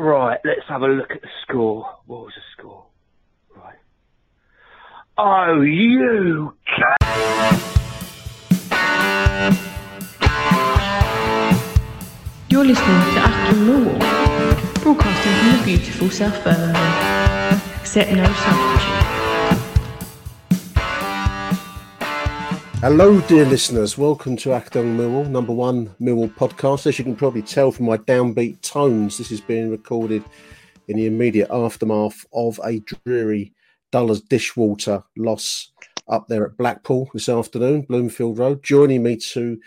Right, let's have a look at the score. What was the score? Right. Oh, you can. You're listening to Acton Law, broadcasting from the beautiful South Birmingham. Accept no substitute. Hello, dear listeners. Welcome to Achtung Millwall, number one Millwall podcast. As you can probably tell from my downbeat tones, this is being recorded in the immediate aftermath of a dreary dull as dishwater loss up there at Blackpool this afternoon, Bloomfield Road. Joining me to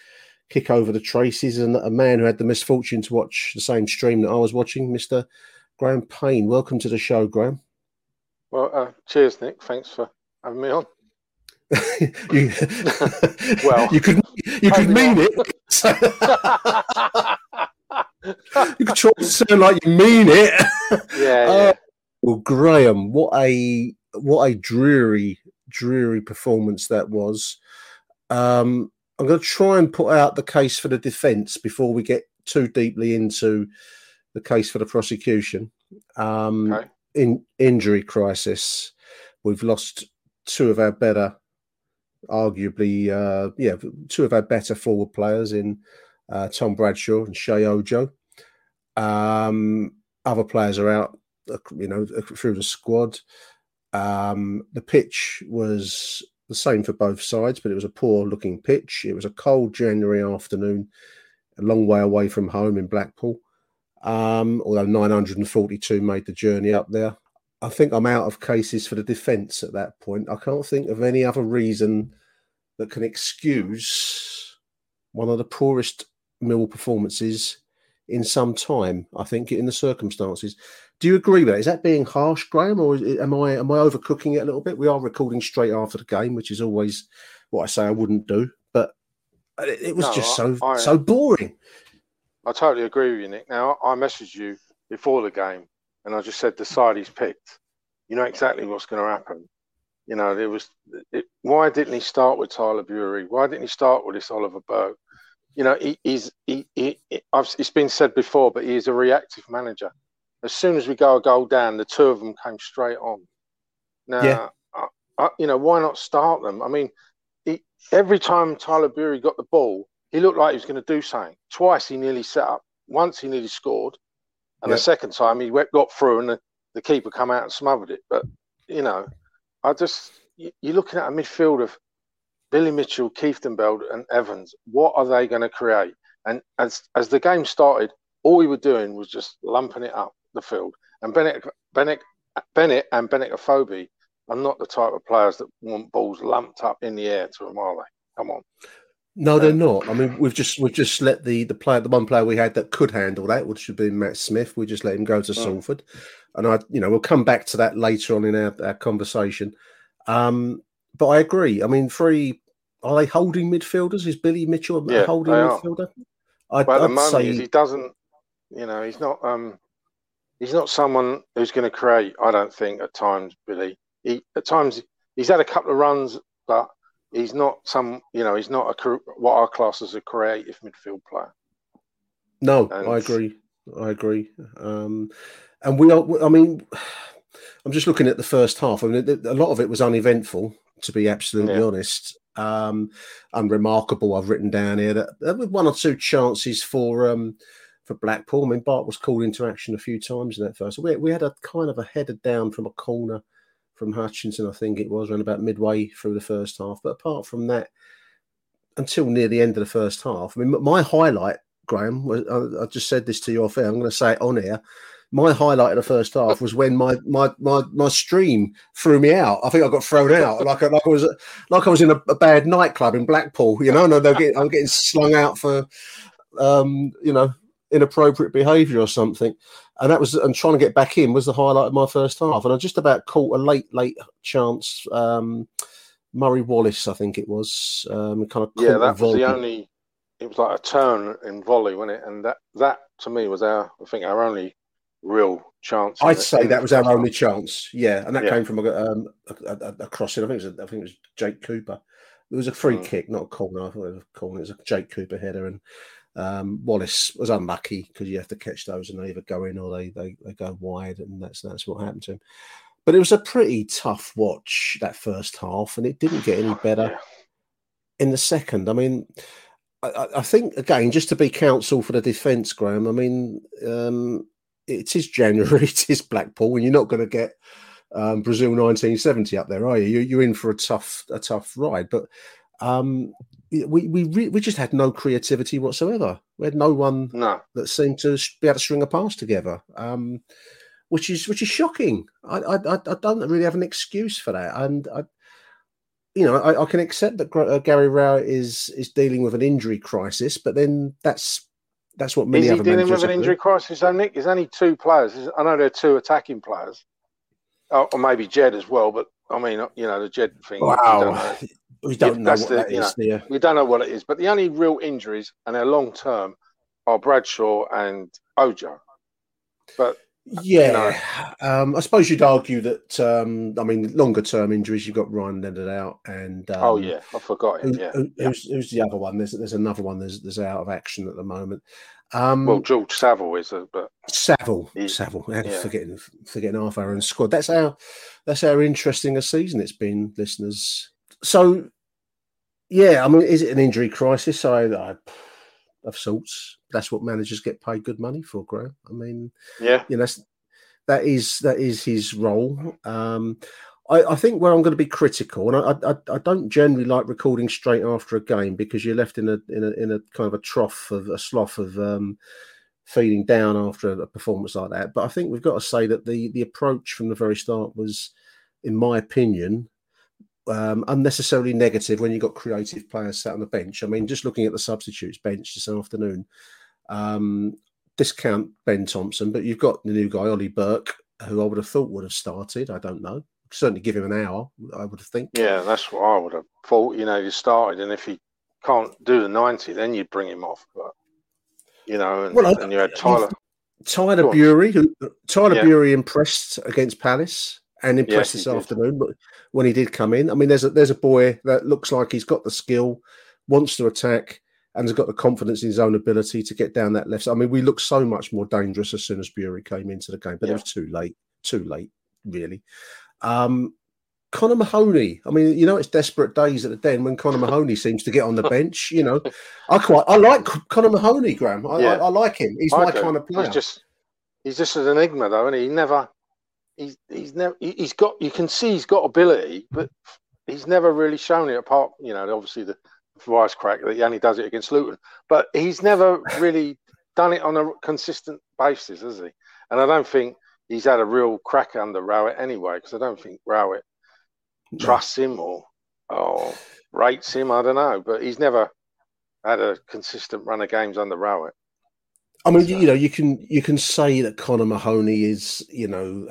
kick over the traces and a man who had the misfortune to watch the same stream that I was watching, Mr. Graham Payne. Welcome to the show, Graham. Well, uh, cheers, Nick. Thanks for having me on. You, Well, you could you could mean not. it. So- you could try to sound like you mean it. Yeah, Oh, yeah. Well, Graham, what a what a dreary, dreary performance that was. Um, I'm going to try and put out the case for the defence before we get too deeply into the case for the prosecution. Um, Okay. In injury crisis, we've lost two of our better, arguably, uh, yeah, two of our better forward players in uh, Tom Bradshaw and Sheyi Ojo. Um, other players are out, you know, through the squad. Um, the pitch was the same for both sides, but it was a poor looking pitch. It was a cold January afternoon, a long way away from home in Blackpool. Um, although 942 made the journey up there. I think I'm out of cases for the defence at that point. I can't think of any other reason that can excuse one of the poorest Mill performances in some time. I think in the circumstances. Do you agree with that? Is that being harsh, Graham, or is it, am I am I overcooking it a little bit? We are recording straight after the game, which is always what I say I wouldn't do, but it, it was No, just I- so I- so boring. I totally agree with you, Nick. Now, I messaged you before the game, and I just said the side he's picked. You know exactly what's going to happen. You know, there was. It, why didn't he start with Tyler Burey? Why didn't he start with this Oliver Burke? You know, he, he's. He, he, he- I've, it's been said before, but he is a reactive manager. As soon as we go a goal down, the two of them came straight on. Now, Yeah. I, I, you know, why not start them? I mean, he, every time Tyler Burey got the ball, he looked like he was going to do something. Twice he nearly set up. Once he nearly scored, and Yeah. the second time he went, got through, and the, the keeper come out and smothered it. But you know, I just you, you're looking at a midfield of Billy Mitchell, Kieftenbeld, and Evans. What are they going to create? And as as the game started, all we were doing was just lumping it up the field. And Bennett, Bennett, Bennett, and Benik Afobe are not the type of players that want balls lumped up in the air to them, are they? Come on. No, they're not. I mean, we've just we've just let the the player, the one player we had that could handle that, which should be Matt Smith. We just let him go to. Salford, and I, you know, we'll come back to that later on in our, our conversation. Um, but I agree. I mean, three are they holding midfielders? Is Billy Mitchell a Yeah, holding midfielder? I'd, at the I'd moment, say he doesn't. You know, he's not. Um, he's not someone who's going to create. I don't think at times, Billy. He at times he's had a couple of runs, but he's not some. You know, he's not a what our class as a creative midfield player. No, And- I agree. I agree. Um, and we are. I mean, I'm just looking at the first half. I mean, a lot of it was uneventful, to be absolutely Yeah. honest. Um, unremarkable, I've written down here that there were one or two chances for um, for Blackpool. I mean, Bart was called into action a few times in that first. We, we had a kind of a header down from a corner from Hutchinson, I think it was, around about midway through the first half. But apart from that, until near the end of the first half, I mean, my highlight, Graham, was, I, I just said this to you off air. I'm going to say it on air my highlight of the first half was when my my my my stream threw me out. I think I got thrown out like like I was like I was in a, a bad nightclub in Blackpool. You know, and they're getting, I'm getting slung out for um, you know inappropriate behaviour or something. And that was and trying to get back in was the highlight of my first half. And I just about caught a late late chance. Um, Murray Wallace, I think it was, um, kind of yeah. That was the only. It was like a turn in volley, wasn't it? And that that to me was our I think our only real chance. I'd say that was our only chance. Yeah, and that yeah. came from a, um, a, a, a crossing. I think it was. A, I think it was Jake Cooper. It was a free mm. kick, not a corner. I thought it was a corner. It was a Jake Cooper header, and um, Wallace was unlucky because you have to catch those, and they either go in or they, they they go wide, and that's that's what happened to him. But it was a pretty tough watch that first half, and it didn't get any better in the second. I mean. I, I think again, just to be counsel for the defence, Graham. I mean, um, it is January, it is Blackpool, and you're not going to get um, Brazil 1970 up there, are you? You're in for a tough a tough ride. But um, we we re- we just had no creativity whatsoever. We had no one no. that seemed to be able to string a pass together, um, which is which is shocking. I, I I don't really have an excuse for that, and I. You know, I, I can accept that uh, Gary Rowett is is dealing with an injury crisis, but then that's that's what many is he other dealing with an injury crisis? So Nick, there's only two players. I know there are two attacking players, oh, or maybe Jed as well. But I mean, you know, the Jed thing. Wow, we don't know, what the, that is. Know, we don't know what it is. But the only real injuries, and they're long term, are Bradshaw and Ojo. But yeah, you know. um, I suppose you'd argue that. Um, I mean, longer term injuries. You've got Ryan Leonard out, and um, oh yeah, I forgot him. Yeah, who, who's, who's, the other one? There's there's another one. There's there's out of action at the moment. Um, well, George Saville is, a, but Saville, he, Saville. Yeah. Forgetting forgetting half our own squad. That's how that's how interesting a season it's been, listeners. So, yeah, I mean, is it an injury crisis? I, I of sorts. That's what managers get paid good money for, Graham. I mean, yeah, you know, that is that is his role. Um, I, I, think where I'm going to be critical, and I, I, I, don't generally like recording straight after a game because you're left in a in a in a kind of a trough of a slough of um, feeding down after a performance like that. But I think we've got to say that the the approach from the very start was, in my opinion, um, unnecessarily negative when you've got creative players sat on the bench. I mean, just looking at the substitutes bench this afternoon, um, discount Ben Thompson, but you've got the new guy, Ollie Burke, who I would have thought would have started. I don't know. Certainly give him an hour, I would have think. Yeah, that's what I would have thought. You know, you started, and if he can't do the 90, then you'd bring him off. But, you know, and, well, and you had Tyler. Tyler Burey, who Tyler yeah. Burey impressed against Palace and impressed yes, this afternoon. But when he did come in, I mean, there's a there's a boy that looks like he's got the skill, wants to attack, and has got the confidence in his own ability to get down that left. I mean, we looked so much more dangerous as soon as Burey came into the game, but yeah. it was too late. Too late, really. Um, Connor Mahoney. I mean, you know, it's desperate days at the den when Connor Mahoney seems to get on the bench. You know, I quite I like Connor Mahoney, Graham. I, yeah. I, I like him. He's I my do. kind of player. He's just he's just an enigma, though, and he? he never he's he's never he's got you can see he's got ability, but he's never really shown it. Apart, you know, obviously the voice crack that he only does it against Luton, but he's never really done it on a consistent basis, has he? And I don't think he's had a real crack under Rowett anyway, because I don't think Rowett trusts him or or rates him. I don't know, but he's never had a consistent run of games under Rowett. I mean, so. you know, you can you can say that Connor Mahoney is, you know,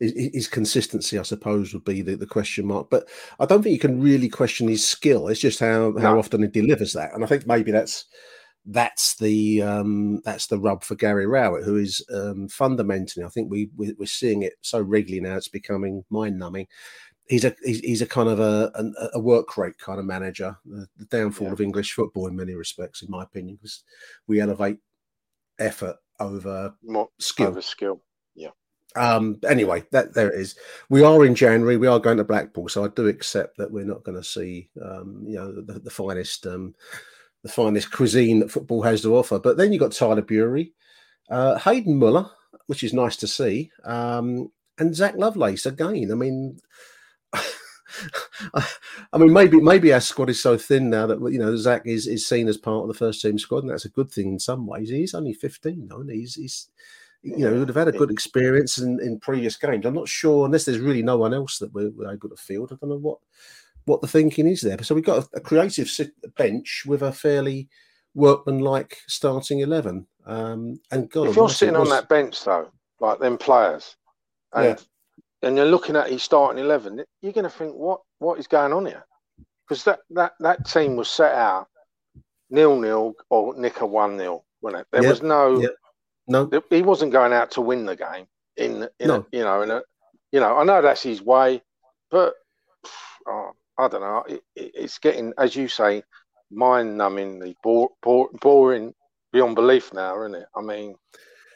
his consistency, I suppose, would be the, the question mark. But I don't think you can really question his skill. It's just how, no. how often he delivers that, and I think maybe that's that's the um, that's the rub for Gary Rowett, who is um, fundamentally. I think we, we are seeing it so regularly now; it's becoming mind numbing. He's a he's, he's, a kind of a, a, a work rate kind of manager. The, the downfall yeah. of English football, in many respects, in my opinion, because we elevate effort over More, skill. Over skill, yeah. Um, anyway, that there it is. We are in January. We are going to Blackpool, so I do accept that we're not going to see, um, you know, the, the finest, um, the finest cuisine that football has to offer. But then you got Tyler Burey, uh, Hayden Muller, which is nice to see, um, and Zach Lovelace again. I mean. I mean, maybe maybe our squad is so thin now that you know Zach is, is seen as part of the first team squad, and that's a good thing in some ways. He's only fifteen, though, and he's he's you know, he would have had a good experience in, in previous games. I'm not sure unless there's really no one else that we're, we're able to field. I don't know what what the thinking is there. So we've got a, a creative bench with a fairly workmanlike starting eleven. Um, and God, if you're sitting was... on that bench though, like them players, and yeah. and you're looking at his starting eleven, you're going to think, what what is going on here? Because that that that team was set out nil nil or nick a one nil, wasn't it? There yep. was no. Yep no, he wasn't going out to win the game. In, in no. a, you know, in a, you know, I know that's his way, but oh, I don't know. It, it, it's getting, as you say, mind-numbingly bore, bore, boring beyond belief now, isn't it? I mean,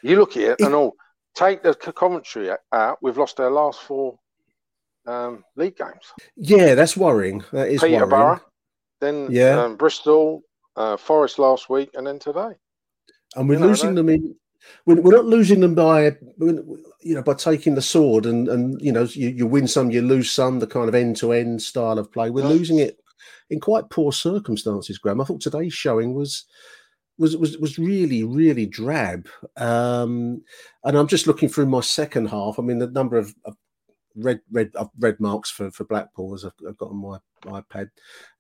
you look at it, it and all. Take the commentary out. We've lost our last four um, league games. Yeah, that's worrying. That is Peterborough, worrying. then yeah. Um, Bristol, uh, Forest last week, and then today. And we're you losing know, them in we're, we're not losing them by you know by taking the sword and and you know you, you win some you lose some the kind of end to end style of play we're losing it in quite poor circumstances graham i thought today's showing was was was, was really really drab um and i'm just looking through my second half i mean the number of, of red red uh, red marks for for blackpool as I've, I've got on my ipad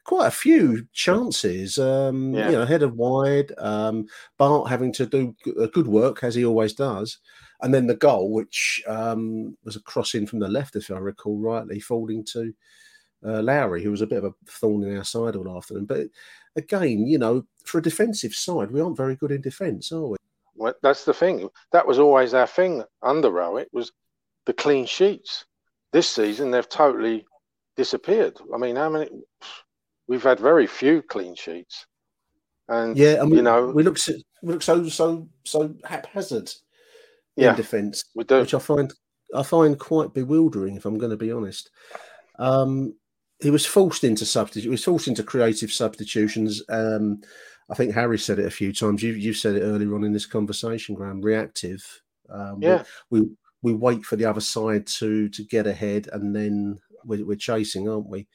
quite a few chances. Um, yeah. You know, head of wide. Um, Bart having to do good work as he always does, and then the goal, which um, was a crossing from the left, if I recall rightly, falling to uh, Lowry, who was a bit of a thorn in our side all afternoon. But again, you know, for a defensive side, we aren't very good in defence, are we? Well, that's the thing. That was always our thing under Rowett was the clean sheets. This season, they've totally disappeared. I mean, how many? we've had very few clean sheets. And yeah, and you know, we look we look so so so haphazard in yeah, defence, which I find I find quite bewildering. If I'm going to be honest, um, he was forced into substitute. He was forced into creative substitutions. Um, I think Harry said it a few times. You you said it earlier on in this conversation, Graham. Reactive. Um, yeah. We, we, wait for the other side to to get ahead, and then we're, we're chasing, aren't we?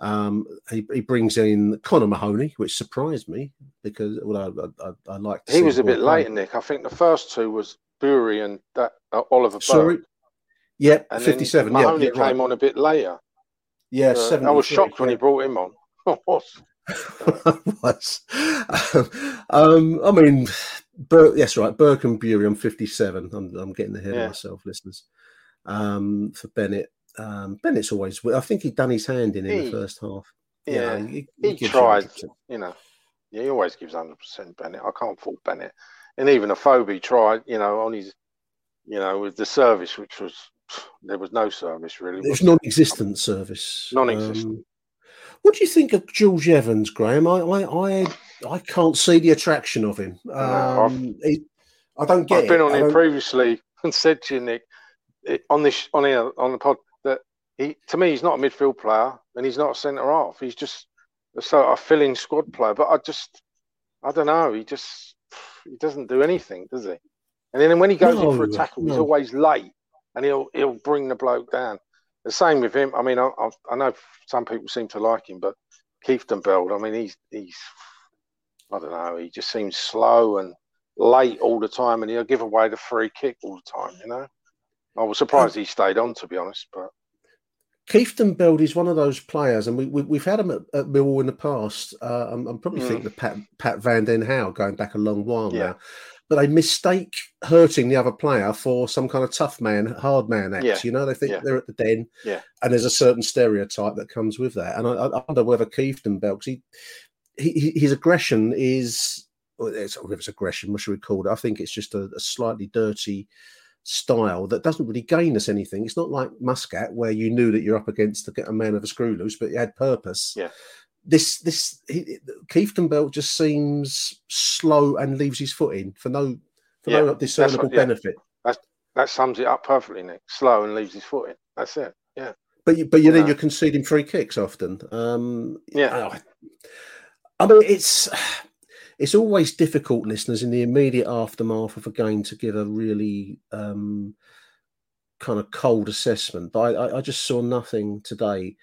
Um, he, he, brings in Connor Mahoney, which surprised me because well, I, I, I like. he was a bit late, Nick. I think the first two was Burey and that uh, Oliver. Sorry. Burke. Yeah, fifty-seven. Mahoney yeah, came right. on a bit later. Yeah, uh, I was shocked when he brought him on. was. um, I mean, Burke, yes, right. Burke and Burey. I'm 57. I'm, I'm getting ahead yeah. of myself, listeners. Um, for Bennett, um, Bennett's always. I think he'd done his hand in in the first half. Yeah, he, he, he tried. You know, yeah, he always gives hundred percent. Bennett, I can't fault Bennett, and even a Afobe tried. You know, on his, you know, with the service, which was there was no service really. There's non-existent service. Non-existent. Um, what do you think of George Evans, Graham? I I I, I can't see the attraction of him. Um, no, I don't get. I've been it. on him previously and said to you, Nick, on this on here on the pod he to me he's not a midfield player and he's not a centre half. He's just a sort of filling squad player. But I just I don't know. He just he doesn't do anything, does he? And then when he goes no, in for a tackle, no. he's always late and he'll he'll bring the bloke down. The same with him. I mean, I, I know some people seem to like him, but Keith Kieftenbeld, I mean, he's he's I don't know. He just seems slow and late all the time, and he'll give away the free kick all the time. You know, I was surprised he stayed on, to be honest. But Kieftenbeld is one of those players, and we, we have had him at, at, Millwall in the past. Uh, I'm, I'm, probably mm. thinking of Pat Pat Van Den Hauwe going back a long while yeah. now. But they mistake hurting the other player for some kind of tough man, hard man act. Yeah. You know, they think yeah. they're at the den, yeah. and there's a certain stereotype that comes with that. And I, I wonder whether Kieftenbeld, he, he, his aggression is, well, it's, it's aggression, what should we call it? I think it's just a, a slightly dirty style that doesn't really gain us anything. It's not like Muscat where you knew that you're up against a man of a screw loose, but it had purpose. Yeah. This this he, Kieftenbeld just seems slow and leaves his foot in for no for yeah, no discernible what, yeah. benefit. That's that sums it up perfectly, Nick. Slow and leaves his foot in. That's it. Yeah. But you, but you then you're conceding free kicks often. Um, Yeah. I- I mean, it's it's always difficult, listeners, in the immediate aftermath of a game to give a really um, kind of cold assessment. But I, I just saw nothing today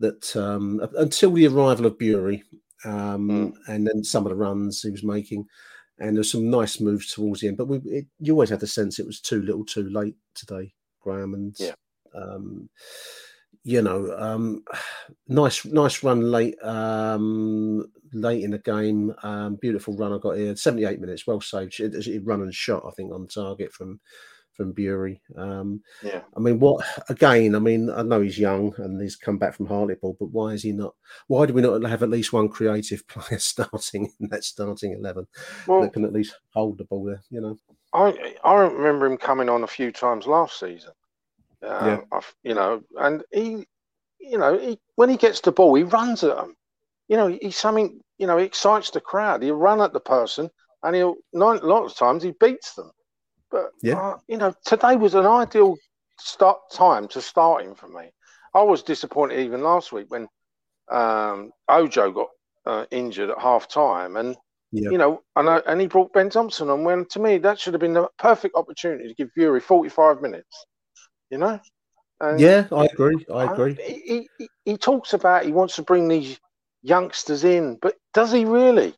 that um, until the arrival of Burey um, and then some of the runs he was making. And there's some nice moves towards the end, but we, it, you always had the sense it was too little, too late today, Graham. And Yeah. um, you know, um, nice, nice run late, um, late in the game. Um, beautiful run I got here. Seventy-eight minutes, well saved. It, it run and shot, I think, on target from from Burey. Um, Yeah. I mean, what again? I mean, I know he's young and he's come back from Hartlepool, but why is he not? Why do we not have at least one creative player starting in that starting eleven Well, that can at least hold the ball there? You know, I I remember him coming on a few times last season. Um, Yeah. I've- you know, and he, you know, he, when he gets the ball, he runs at them. You know, he's something. You know, he excites the crowd. He'll run at the person, and he'll nine, a lot of times he beats them. But Yeah. uh, you know, today was an ideal start time to start him for me. I was disappointed even last week when um, Ojo got uh, injured at half time, and yeah, you know, and I, and he brought Ben Thompson on. When to me that should have been the perfect opportunity to give Burey forty five minutes. You know, and yeah, I agree. I agree. He, he he talks about he wants to bring these youngsters in, but does he really?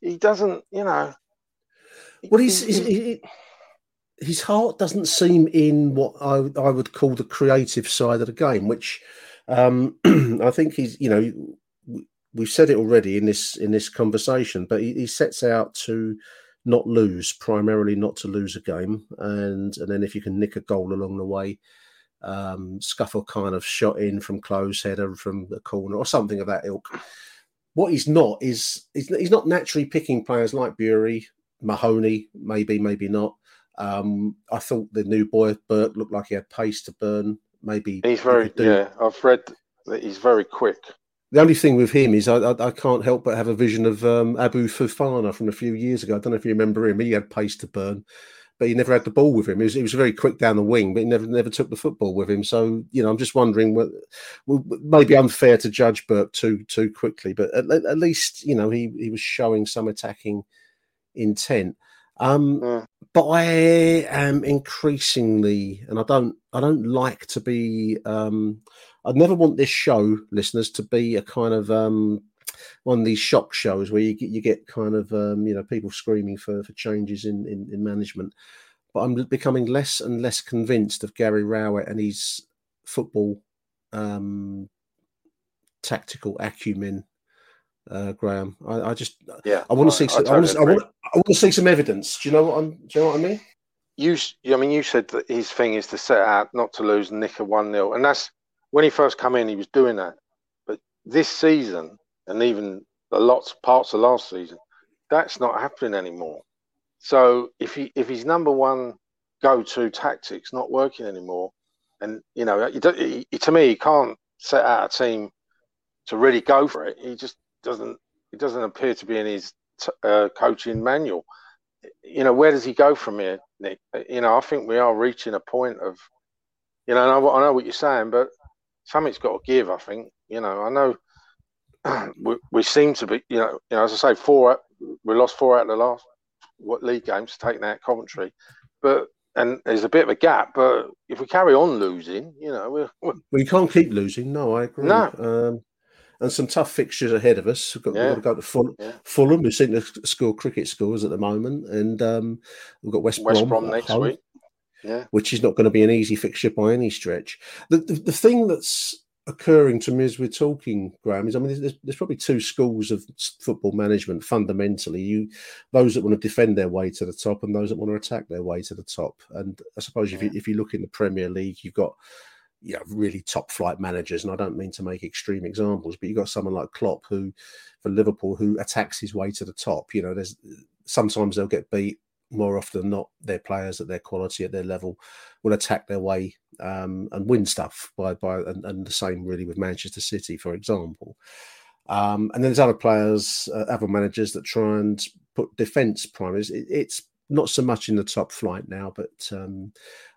He doesn't. You know. Well, he's, he- he's, he- he- his heart doesn't seem in what I, I would call the creative side of the game, which um, I think he's, you know, we've said it already in this in this conversation, but he, he sets out to not lose, primarily not to lose a game, and and then if you can nick a goal along the way, um, scuffle kind of shot in from close header from the corner or something of that ilk. What he's not is he's, he's not naturally picking players like Burey, Mahoney, maybe, maybe not. Um, I thought the new boy Burke looked like he had pace to burn. Maybe he's very do- yeah. I've read that he's very quick. The only thing with him is I, I, I can't help but have a vision of um, Abu Fufana from a few years ago. I don't know if you remember him. He had pace to burn, but he never had the ball with him. He was, he was very quick down the wing, but he never never took the football with him. So you know, I'm just wondering, what, well, maybe unfair to judge Burke too too quickly, but at, at least you know he he was showing some attacking intent. Um, Yeah. but I am increasingly, and I don't, I don't like to be. Um, I'd never want this show, listeners, to be a kind of um, one of these shock shows where you get you get kind of um, you know people screaming for for changes in, in in management. But I'm becoming less and less convinced of Gary Rowett and his football um, tactical acumen. Uh, Graham, I, I just Yeah, I want to see. I Some, I, want totally to, I, want, I want to see some evidence. Do you know what I'm? Do you know what I mean? you, I mean, you said that his thing is to set out not to lose and nick a 1 0. And that's when he first came in, he was doing that. But this season, and even the lots parts of last season, that's not happening anymore. So if he if his number one go to tactics not working anymore, and you know, he, he- to me, he can't set out a team to really go for it. He just doesn't. It doesn't appear to be in his t- uh, coaching manual you know, where does he go from here, Nick? You know, I think we are reaching a point of, you know, and I, I know what you're saying, but something's got to give. I think, you know, I know we, we seem to be, you know, you know, as I say, four we lost four out of the last what league games, taking out Coventry, but and there's a bit of a gap. But if we carry on losing, you know, we're, we're Well, you can't keep losing. No, I agree. No. Um, and some tough fixtures ahead of us. We've got, we've got to go to Ful- Yeah. Fulham, who seem to score cricket scores at the moment, and um, we've got West, West Brom, Brom next home, week. Yeah, which is not going to be an easy fixture by any stretch. The, the the thing that's occurring to me as we're talking, Graham, is I mean, there's, there's probably two schools of football management. Fundamentally, you those that want to defend their way to the top, and those that want to attack their way to the top. And I suppose if you if you look in the Premier League, you've got you know, really top flight managers, and I don't mean to make extreme examples, but you've got someone like Klopp who, for Liverpool, who attacks his way to the top. You know, there's sometimes they'll get beat. More often than not, their players at their quality, at their level, will attack their way um, and win stuff by by and, and the same really with Manchester City, for example. Um, and then there's other players, uh, other managers that try and put defence primaries. It, it's not so much in the top flight now, but um,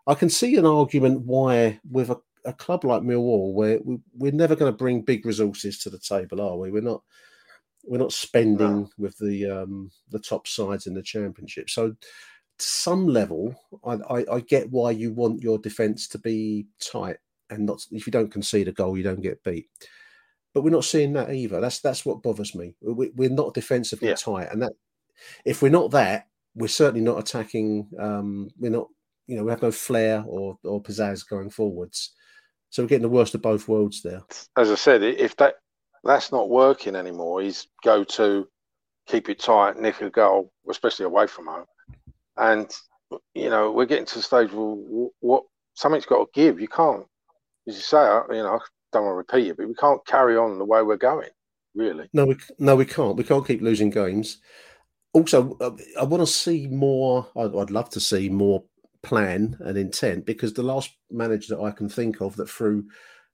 I can see an argument why with a, a club like Millwall, where we, we're never going to bring big resources to the table, are we? We're not. We're not spending no. with the um, the top sides in the championship. So, to some level, I, I, I get why you want your defence to be tight and not. If you don't concede a goal, you don't get beat but we're not seeing that either. That's that's what bothers me. We, are not defensively yeah. tight, and that if we're not that, we're certainly not attacking. Um, we're not, you know, we have no flair or or pizzazz going forwards. So we're getting the worst of both worlds there. As I said, if that that's not working anymore, he's go to keep it tight, nick a goal, especially away from home, and you know we're getting to the stage where what something's got to give. You can't, as you say, you know, don't want to repeat it, but we can't carry on the way we're going. Really? No, we no, we can't. We can't keep losing games. Also, I want to see more. I'd love to see more plan and intent because the last manager that I can think of that threw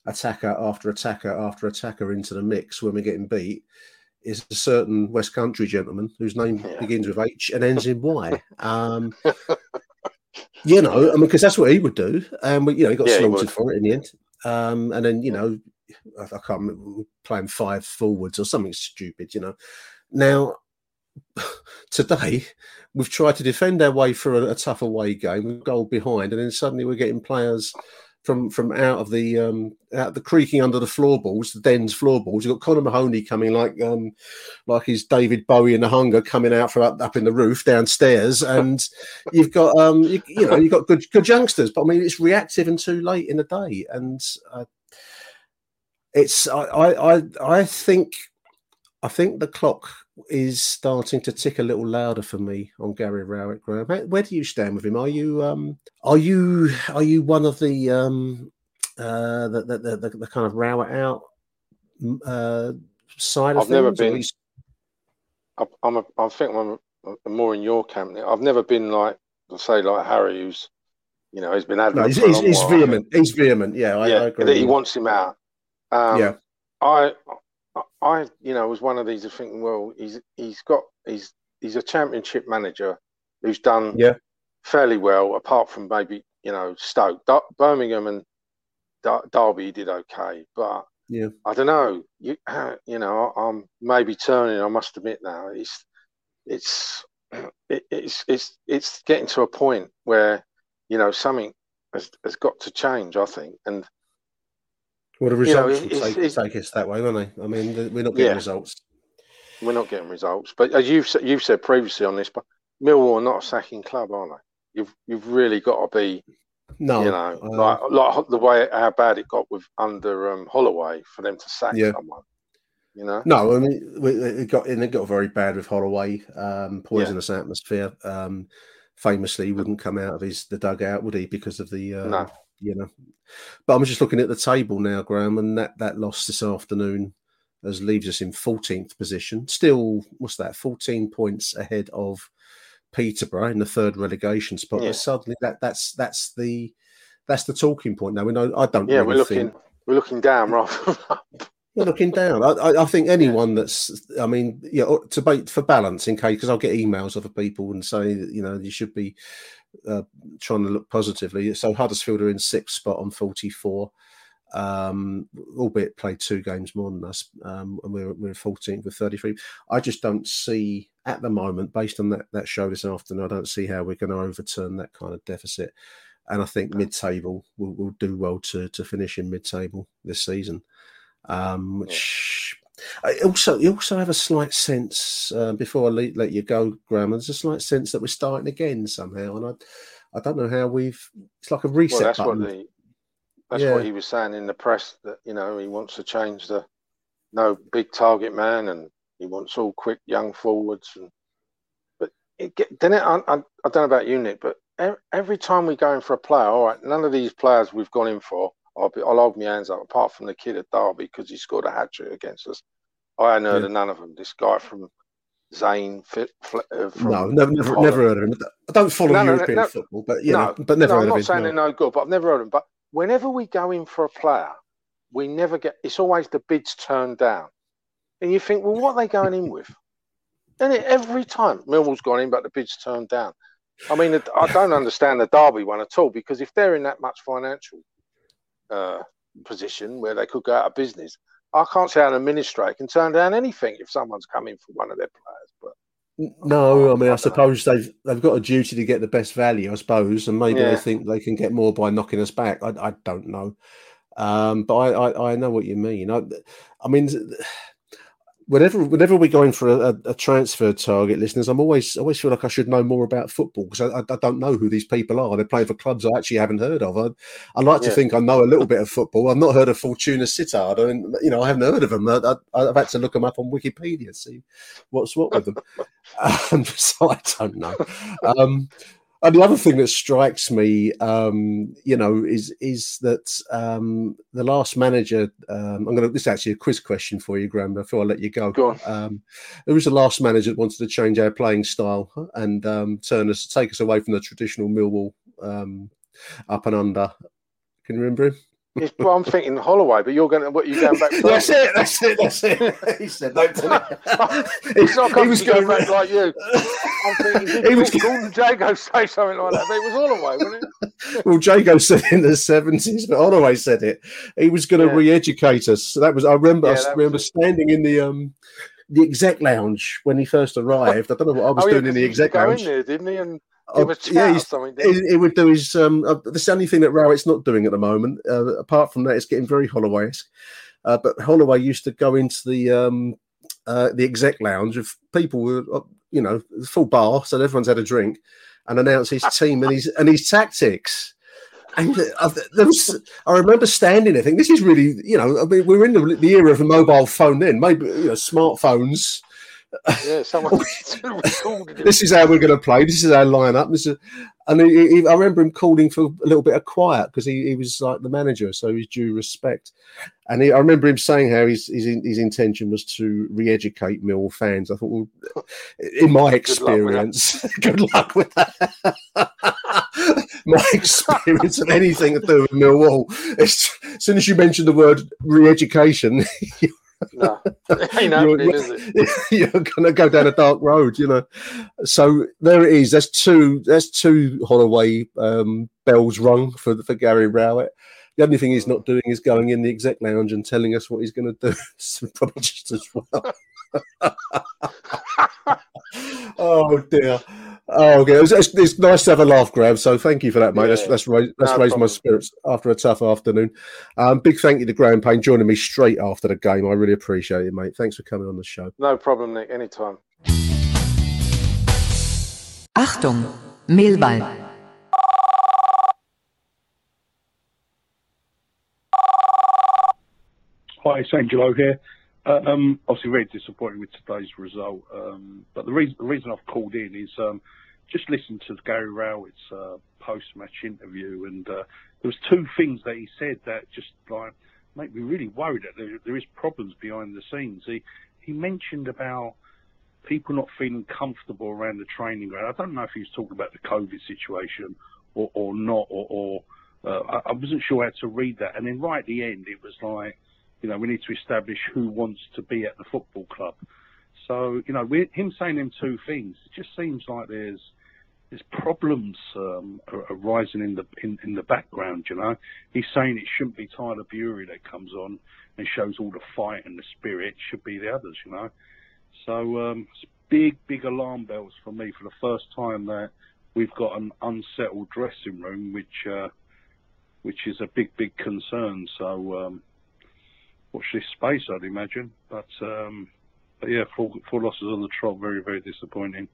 attacker after attacker after attacker into the mix when we're getting beat is a certain West Country gentleman whose name yeah. begins with H and ends in Y. Um, you know, I mean, because that's what he would do, and um, you know, he got yeah, slaughtered he for it in the end. Um, and then, you know, I, I can't remember, playing five forwards or something stupid, you know. Now, today, we've tried to defend our way through a, a tough away game, with goal behind, and then suddenly we're getting players from from out of the um out the creaking under the floorboards, the dens floorboards. You've got Connor Mahoney coming like um like he's David Bowie in the hunger coming out from up, up in the roof downstairs, and you've got um you, you, know you've got good good youngsters, but I mean it's reactive and too late in the day, and uh, it's I, I I I think I think the clock is starting to tick a little louder for me on Gary Rowett. Graham, where do you stand with him? Are you um, are you are you one of the um, uh, the, the, the, the kind of Rowett out uh, side of I've things? Never been. I'm a, I think I'm more in your camp. I've never been like say like Harry, who's you know he's been adamant. No, he's, he's, he's vehement. He's vehement. Yeah, I, yeah. I agree. He wants him out. Um, yeah. I I, you know, was one of these of thinking, well, he's he's got he's he's a championship manager who's done yeah. fairly well, apart from maybe you know Stoke, Birmingham, and Derby did okay, but yeah, I don't know. You you know, I'm maybe turning. I must admit now, it's it's it, it's it's it's getting to a point where you know something has, has got to change. I think, and well, the results you know, will take, take, us that way, won't they? I mean, we're not getting yeah, results. We're not getting results. But as you've you've said previously on this, but Millwall are not a sacking club, are they? You've you've really got to be, no, you know, uh, like like the way how bad it got with under um, Holloway for them to sack yeah. someone. You know, no, I mean, it got and it got very bad with Holloway, um, poisonous yeah. atmosphere. Um, famously, he wouldn't come out of his the dugout, would he, because of the uh, no you know. But I'm just looking at the table now, Graham, and that that loss this afternoon as leaves us in 14th position. Still, what's that? 14 points ahead of Peterborough in the third relegation spot. Yeah. But suddenly, that that's that's the that's the talking point now. We know I don't. Yeah, really we're looking think, we're looking down rather We're looking down. I, I, think anyone that's, I mean, yeah, to for balance in case, because I'll get emails of people and say, that you know, you should be uh, trying to look positively. So Huddersfield are in sixth spot on 44, um, albeit played two games more than us, um, and we're, we're 14th with 33. I just don't see at the moment, based on that, that show this afternoon, I don't see how we're going to overturn that kind of deficit. And I think mid-table will, will do well to to finish in mid-table this season. Um, which I also, you also have a slight sense uh, before I let, let you go, Graham. There's a slight sense that we're starting again somehow, and I, I don't know how we've. It's like a reset well, that's button. What the, that's yeah. what he was saying in the press that you know he wants to change the no big target man, and he wants all quick young forwards. And but it get, then it, I, I, I don't know about you, Nick, but every time we go in for a player, all right, none of these players we've gone in for I'll, be, I'll hold my hands up, apart from the kid at Derby because he scored a hat trick against us. I hadn't heard yeah. of none of them. This guy from Zane, Fit, uh, from no, never, never, never heard of him. I don't follow no, European no, no, football, but you know, but never. No, I'm not him, saying they're no good, but I've never heard of him. But whenever we go in for a player, we never get. It's always the bids turned down, and you think, well, what are they going in with? And it, every time Millwall's gone in, but the bids turned down. I mean, I don't understand the Derby one at all because if they're in that much financial uh, position where they could go out of business, I can't say how an administrator can turn down anything if someone's coming for one of their players. But no, I mean, I, suppose they've they've got a duty to get the best value, I suppose, and maybe yeah. they think they can get more by knocking us back. I, I don't know, um, but I, I, I know what you mean. I, I mean, whenever whenever we're going for a, a, transfer target, listeners, I'm always always feel like I should know more about football because I, I, don't know who these people are. They're playing for clubs I actually haven't heard of. I, I like yeah. to think I know a little bit of football. I've not heard of Fortuna Sittard. I mean, you know, I haven't heard of them. I, have had to look them up on Wikipedia, see what's what with them. um, so I don't know. Um, and the other thing that strikes me, um, you know, is is that um, the last manager. Um, I'm going to. This is actually a quiz question for you, Graham. Before I let you go, go on. Um, it was the last manager that wanted to change our playing style and um, turn us, take us away from the traditional Millwall um, up and under. Can you remember him? It's, well, I'm thinking Holloway, but you're going to what? You going back? that's it. That's it. That's it. He said no to It's not he was going back like you. I'm thinking, he was Gordon Jago say something like that, but it was Holloway, wasn't it? well, Jago said it in the seventies, but Holloway said it. He was going to yeah. re-educate us. So that was. I remember. Yeah, I remember standing in the um the exec lounge when he first arrived. I don't know what I was oh, doing yeah, in the exec lounge. There, didn't he? And uh, yeah, he, he, would do his. Um, uh, the only thing that Rowett's not doing at the moment. Uh, apart from that, it's getting very Holloway uh, but Holloway used to go into the um, uh, the exec lounge of people were, uh, you know, full bar, so everyone's had a drink, and announce his team and his and his tactics. And there was, I remember standing there thinking, this is really, you know, I mean, we're in the, the era of the mobile phone then, maybe, you know, smartphones yeah, someone This is how we're going to play. This is our lineup. This is, and he, he, I remember him calling for a little bit of quiet because he, he was like the manager, so he's due respect. And he, I remember him saying how his, his his intention was to re-educate Mill fans. I thought, well, in my experience, good luck with that. my experience of anything to do with Millwall, as soon as you mention the word re-education, no, ain't happening, you're, is it? You're going to go down a dark road, you know. So there it is. That's two. That's two Holloway um, bells rung for for Gary Rowett. The only thing he's not doing is going in the exec lounge and telling us what he's going to do. so probably just as well. oh dear. Oh, okay. It's, it's, it's, nice to have a laugh, Graham. So thank you for that, mate. Yeah, that's that's, that's no raised my spirits after a tough afternoon. Um, big thank you to Graham Payne joining me straight after the game. I really appreciate it, mate. Thanks for coming on the show. No problem, Nick. Anytime. Achtung, Millwall. Hi, it's Angelo here. Uh, um, obviously, very disappointed with today's result. Um, but the reason the reason I've called in is um, just listened to Gary Rowett's uh, post-match interview, and uh, there was two things that he said that just like make me really worried that there, there is problems behind the scenes. He he mentioned about people not feeling comfortable around the training ground. I don't know if he was talking about the COVID situation or, or not, or, or uh, I, I wasn't sure how to read that. And then right at the end, it was like, you know, we need to establish who wants to be at the football club. So, you know, him saying them two things, it just seems like there's there's problems um, arising in the in, in the background. You know, he's saying it shouldn't be Tyler Burey that comes on and shows all the fight and the spirit. It should be the others. You know, so um, big big alarm bells for me for the first time that we've got an unsettled dressing room, which uh, which is a big big concern. So um, watch this space, I'd imagine. But um, but yeah, four, four losses on the trot, very very disappointing.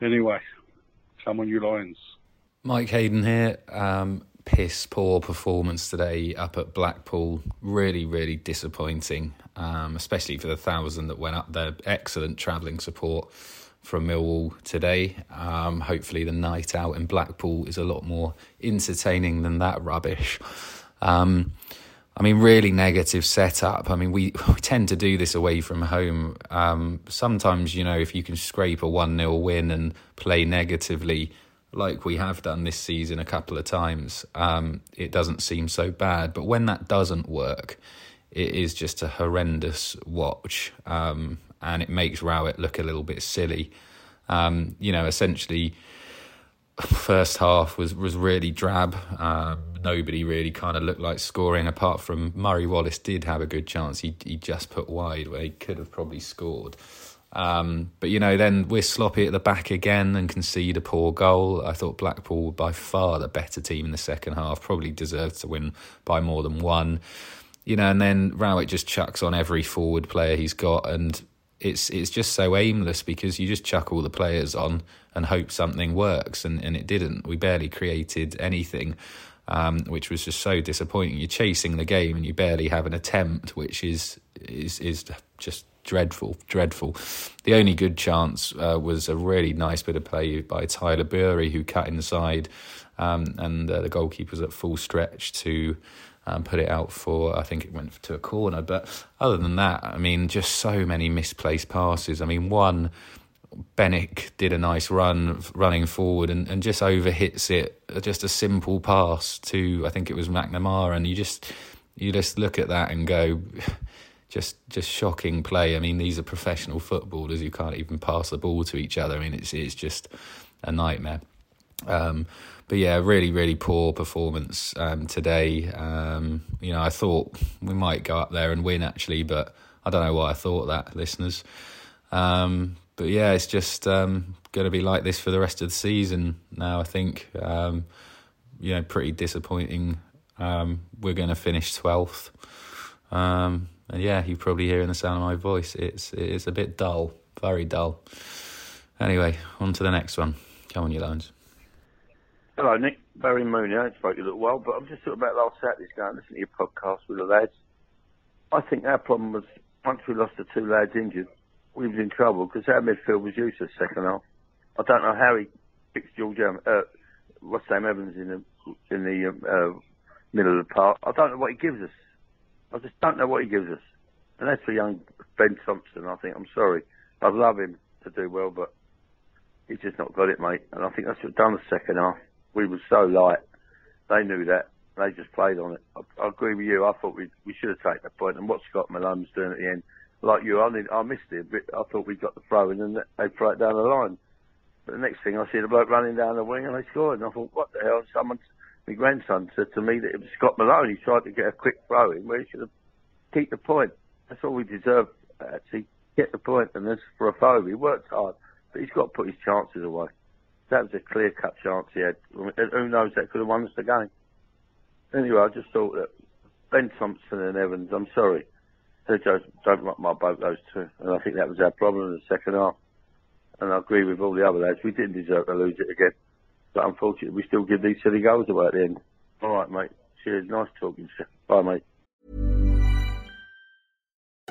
Anyway, come on, you Lions. Mike Hayden here. Um, piss poor performance today up at Blackpool. Really, really disappointing, um, especially for the thousand that went up there. Excellent travelling support from Millwall today. Um, hopefully, the night out in Blackpool is a lot more entertaining than that rubbish. Um, I mean, really negative setup. I mean, we, we tend to do this away from home. Um, sometimes, you know, if you can scrape a 1 0 win and play negatively, like we have done this season a couple of times, um, it doesn't seem so bad. But when that doesn't work, it is just a horrendous watch. Um, and it makes Rowett look a little bit silly. Um, you know, essentially first half was was really drab. Um, nobody really kind of looked like scoring, apart from Murray Wallace did have a good chance. He he just put wide where he could have probably scored. Um, but you know, then we're sloppy at the back again and concede a poor goal. I thought Blackpool were by far the better team in the second half, probably deserved to win by more than one. You know, and then Rowett just chucks on every forward player he's got, and it's it's just so aimless because you just chuck all the players on and hope something works, and, and it didn't. We barely created anything, um, which was just so disappointing. You're chasing the game and you barely have an attempt, which is is is just dreadful, dreadful. The only good chance uh, was a really nice bit of play by Tyler Burey, who cut inside, um, and uh, the goalkeeper was at full stretch to um, put it out for, I think it went to a corner. But other than that, I mean, just so many misplaced passes. I mean, one, Bennett did a nice run running forward and, and just overhits it. Just a simple pass to, I think it was McNamara. And you just, you just look at that and go, just just shocking play. I mean, these are professional footballers who can't even pass the ball to each other. I mean, it's it's just a nightmare. Um, but yeah, really, really poor performance um, today. Um, you know, I thought we might go up there and win actually, but I don't know why I thought that, listeners. Um, but yeah, it's just um, going to be like this for the rest of the season now. I think um, you know, pretty disappointing. Um, we're going to finish twelfth, and yeah, you probably hear in the sound of my voice, it's it's a bit dull, very dull. Anyway, on to the next one. Come on, you Lions. Hello, Nick. Barry Mooney. I haven't spoken a little while, but I'm just talking about last Saturday's game, listening to your podcast with the lads. I think our problem was once we lost the two lads injured, we was in trouble because our midfield was useless second half. I don't know how he fixed George, um, uh, what's Sam Evans in the in the uh, middle of the park. I don't know what he gives us. I just don't know what he gives us. And that's for young Ben Thompson. I think I'm sorry. I'd love him to do well, but he's just not got it, mate. And I think that's what done the second half we were so light. They knew that. They just played on it. I, I agree with you. I thought we we should have taken the point. And what Scott Malone was doing at the end, like you, I did, I missed it. I thought we got the throw in and they throw it down the line. But the next thing I see the bloke running down the wing and they scored. And I thought, what the hell? Someone, my grandson said to me that it was Scott Malone. He tried to get a quick throw in where he should have keep the point. That's all we deserve. Actually, get the point. And this for Afobe, he worked hard, but he's got to put his chances away that was a clear cut chance he had. Who knows, that could have won us the game. Anyway, I just thought that Ben Thompson and Evans, I'm sorry, they just don't rock my boat, those two. And I think that was our problem in the second half. And I agree with all the other lads, we didn't deserve to lose it again. But unfortunately, we still give these silly goals away at the end. All right, mate. Cheers. Nice talking to you. Bye, mate.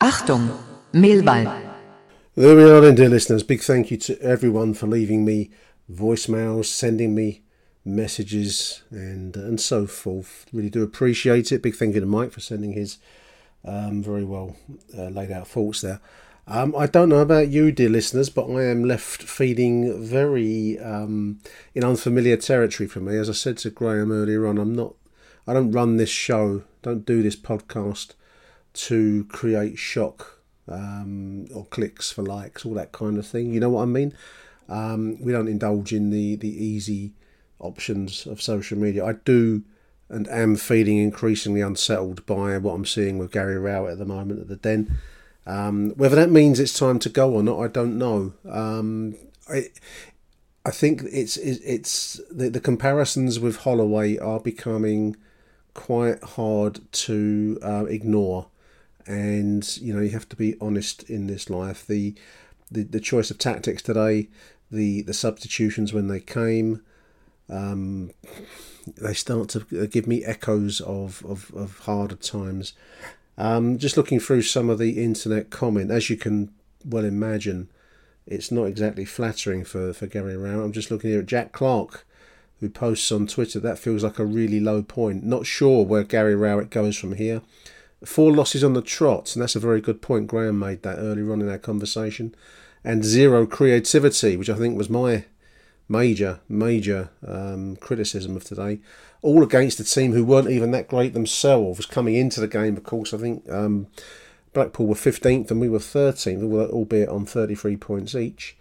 Achtung, Millwall. There we are then, dear listeners. Big thank you to everyone for leaving me voicemails, sending me messages, and and so forth. Really do appreciate it. Big thank you to Mike for sending his um, very well uh, laid out thoughts there. Um, I don't know about you, dear listeners, but I am left feeling very um, in unfamiliar territory for me. As I said to Graham earlier on, I'm not. I don't run this show. Don't do this podcast to create shock um, or clicks for likes, all that kind of thing. You know what I mean? Um, we don't indulge in the the easy options of social media. I do and am feeling increasingly unsettled by what I'm seeing with Gary Rowett at the moment at the Den. Um, whether that means it's time to go or not, I don't know. Um, I, I think it's it's the, the comparisons with Holloway are becoming quite hard to uh, ignore, and you know you have to be honest in this life. The, the the choice of tactics today, the the substitutions when they came, um, they start to give me echoes of of, of harder times. Um, just looking through some of the internet comment, as you can well imagine, it's not exactly flattering for, for Gary Rowett. I'm just looking here at Jack Clark, who posts on Twitter. That feels like a really low point. Not sure where Gary Rowett goes from here. Four losses on the trot, and that's a very good point. Graham made that earlier on in our conversation. And zero creativity, which I think was my major, major um, criticism of today. All against a team who weren't even that great themselves coming into the game. Of course, I think um, Blackpool were 15th and we were 13th, albeit on 33 points each.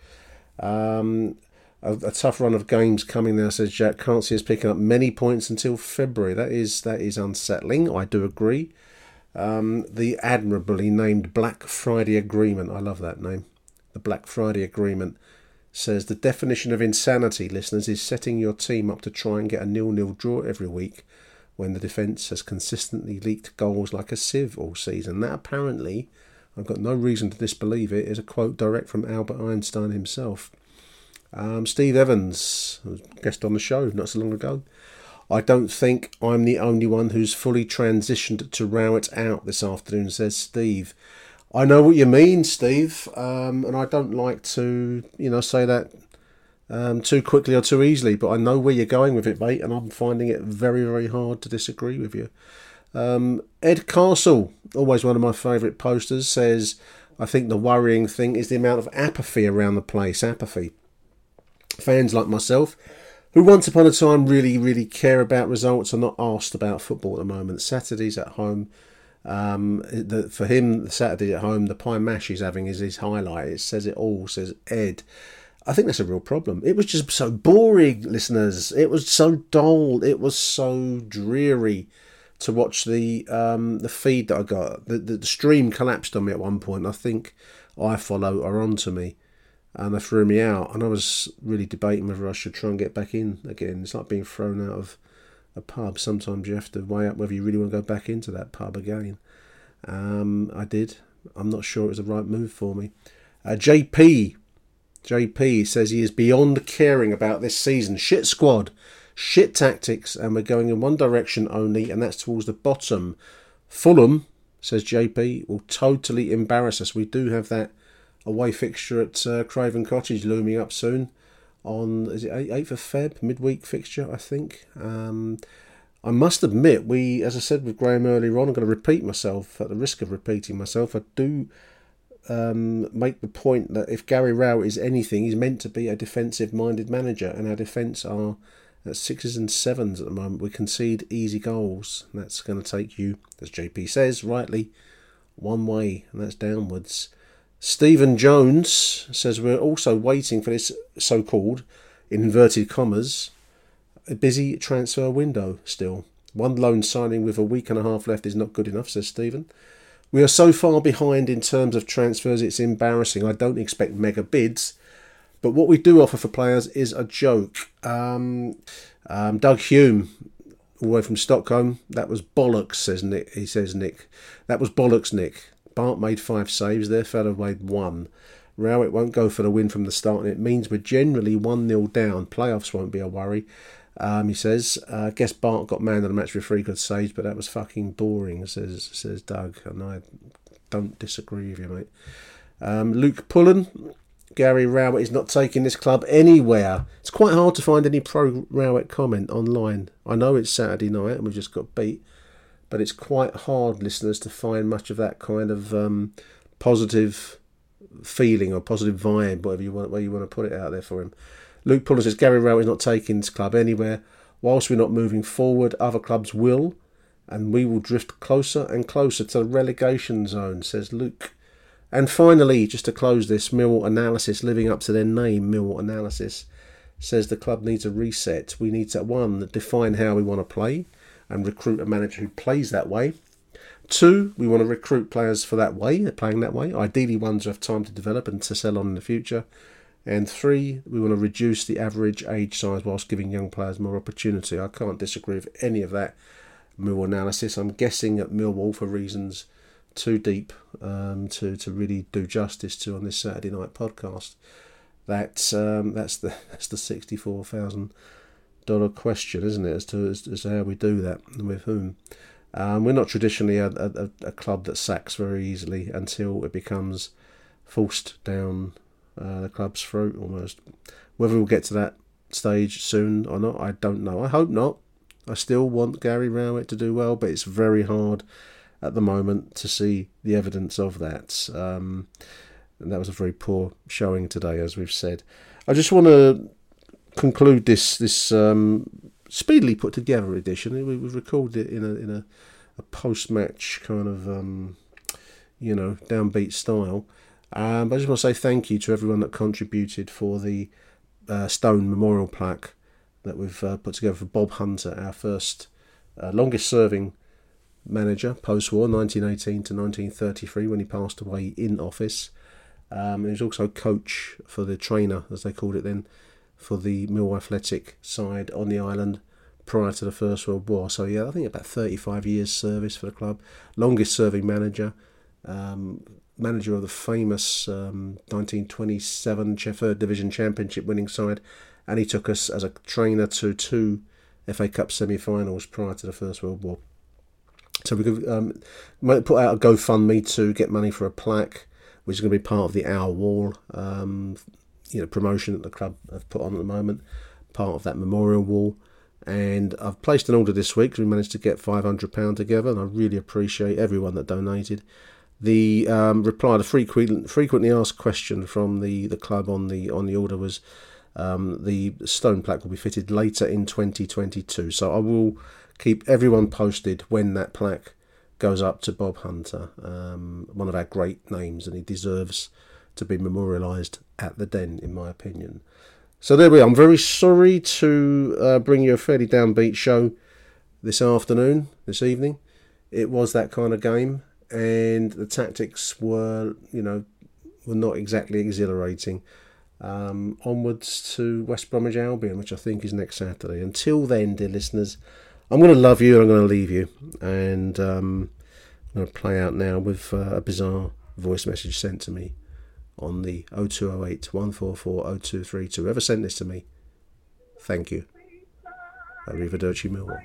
Um, a, a, tough run of games coming now, says Jack. Can't see us picking up many points until February. That is that is unsettling. I do agree. Um, the admirably named Black Friday Agreement. I love that name. The Black Friday Agreement says the definition of insanity, listeners, is setting your team up to try and get a nil-nil draw every week when the defence has consistently leaked goals like a sieve all season. That apparently, I've got no reason to disbelieve it, is a quote direct from Albert Einstein himself. Um, Steve Evans, guest on the show not so long ago. I don't think I'm the only one who's fully transitioned to Rowett out this afternoon, says Steve. I know what you mean, Steve, um, and I don't like to, you know, say that um, too quickly or too easily, but I know where you're going with it, mate, and I'm finding it very, very hard to disagree with you. Um, Ed Castle, always one of my favourite posters, says, I think the worrying thing is the amount of apathy around the place. Apathy. Fans like myself, who once upon a time really, really care about results, are not asked about football at the moment. Saturdays at home um, the, for him, the Saturday at home, the pie mash he's having is his highlight. It says it all, says Ed. I think that's a real problem. It was just so boring, listeners. It was so dull. It was so dreary to watch the um, the feed that I got. The, the, the stream collapsed on me at one point. I think iFollow are onto me, and they threw me out. And I was really debating whether I should try and get back in again. It's like being thrown out of a pub, sometimes you have to weigh up whether you really want to go back into that pub again. Um, I did. I'm not sure it was the right move for me. Uh, JP, JP says he is beyond caring about this season. Shit squad, shit tactics, and we're going in one direction only, and that's towards the bottom. Fulham, says JP, will totally embarrass us. We do have that away fixture at uh, Craven Cottage looming up soon on is it eighth of Feb midweek fixture I think. Um, I must admit we, as I said with Graham earlier on, I'm going to repeat myself at the risk of repeating myself. I do um, make the point that if Gary Rowett is anything, he's meant to be a defensive-minded manager, and our defence are at sixes and sevens at the moment. We concede easy goals. That's going to take you, as JP says rightly, one way, and that's downwards. Stephen Jones says we're also waiting for this so called, in inverted commas, a busy transfer window still. One loan signing with a week and a half left is not good enough, says Stephen. We are so far behind in terms of transfers, it's embarrassing. I don't expect mega bids, but what we do offer for players is a joke. Um, um, Doug Hume, all the way from Stockholm, that was bollocks, says Nick. He says Nick, that was bollocks, Nick. Bart made five saves, their fellow made one. Rowett won't go for the win from the start, and it means we're generally 1 0 down. Playoffs won't be a worry. Um, he says, uh, guess Bart got man of the match with three good saves, but that was fucking boring, says says Doug. And I don't disagree with you, mate. Um, Luke Pullen, Gary Rowett is not taking this club anywhere. It's quite hard to find any pro Rowett comment online. I know it's Saturday night and we've just got beat but it's quite hard, listeners, to find much of that kind of um, positive feeling or positive vibe, whatever you want, where you want to put it out there for him. Luke Pullen says Gary Rowett is not taking this club anywhere. Whilst we're not moving forward, other clubs will, and we will drift closer and closer to the relegation zone, says Luke. And finally, just to close this, Mill Analysis, living up to their name, Mill Analysis, says the club needs a reset. We need to, one, define how we want to play and recruit a manager who plays that way. Two, we want to recruit players for that way, they're playing that way, ideally ones who have time to develop and to sell on in the future. And three, we want to reduce the average age size whilst giving young players more opportunity. I can't disagree with any of that Mill analysis. I'm guessing at Millwall for reasons too deep um, to to really do justice to on this Saturday night podcast. That's um, that's the that's the sixty four thousand dollar question, isn't it? As to as, as to how we do that and with whom. Um, we're not traditionally a, a, a, club that sacks very easily until it becomes forced down uh, the club's throat almost. Whether we'll get to that stage soon or not, I don't know. I hope not. I still want Gary Rowett to do well, but it's very hard at the moment to see the evidence of that. Um, and that was a very poor showing today, as we've said. I just want to conclude this this um, speedily put together edition. We, have recorded it in a in a, a post match kind of um, you know downbeat style. Um, I just want to say thank you to everyone that contributed for the uh, Stone Memorial plaque that we've uh, put together for Bob Hunter, our first uh, longest serving manager post war, 1918 to 1933, when he passed away in office. Um, he was also coach for the trainer, as they called it then, for the Millwall Athletic side on the island prior to the First World War. So, yeah, I think about 35 years' service for the club. Longest serving manager, um, manager of the famous um, 1927 Third Division Championship winning side and he took us as a trainer to two FA Cup semi-finals prior to the First World War. So we could um, put out a GoFundMe to get money for a plaque, which is going to be part of the Our Wall, um, you know, promotion that the club have put on at the moment, part of that memorial wall. And I've placed an order this week. We managed to get five hundred pound together, and I really appreciate everyone that donated. The um, reply, the frequent, frequently asked question from the, the club on the on the order was, um, the stone plaque will be fitted later in 2022. So I will keep everyone posted when that plaque goes up to Bob Hunter, um, one of our great names, and he deserves to be memorialised at the Den, in my opinion. So there we are. I'm very sorry to uh, bring you a fairly downbeat show this afternoon, this evening. It was that kind of game, and the tactics were, you know, were not exactly exhilarating um, onwards to West Bromwich Albion, which I think is next Saturday. Until then, dear listeners, I'm going to love you and I'm going to leave you. And um, I'm going to play out now with uh, a bizarre voice message sent to me on the 0208 144 0232. Whoever sent this to me, thank you. Arrivederci Millwall.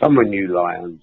Someone knew lions.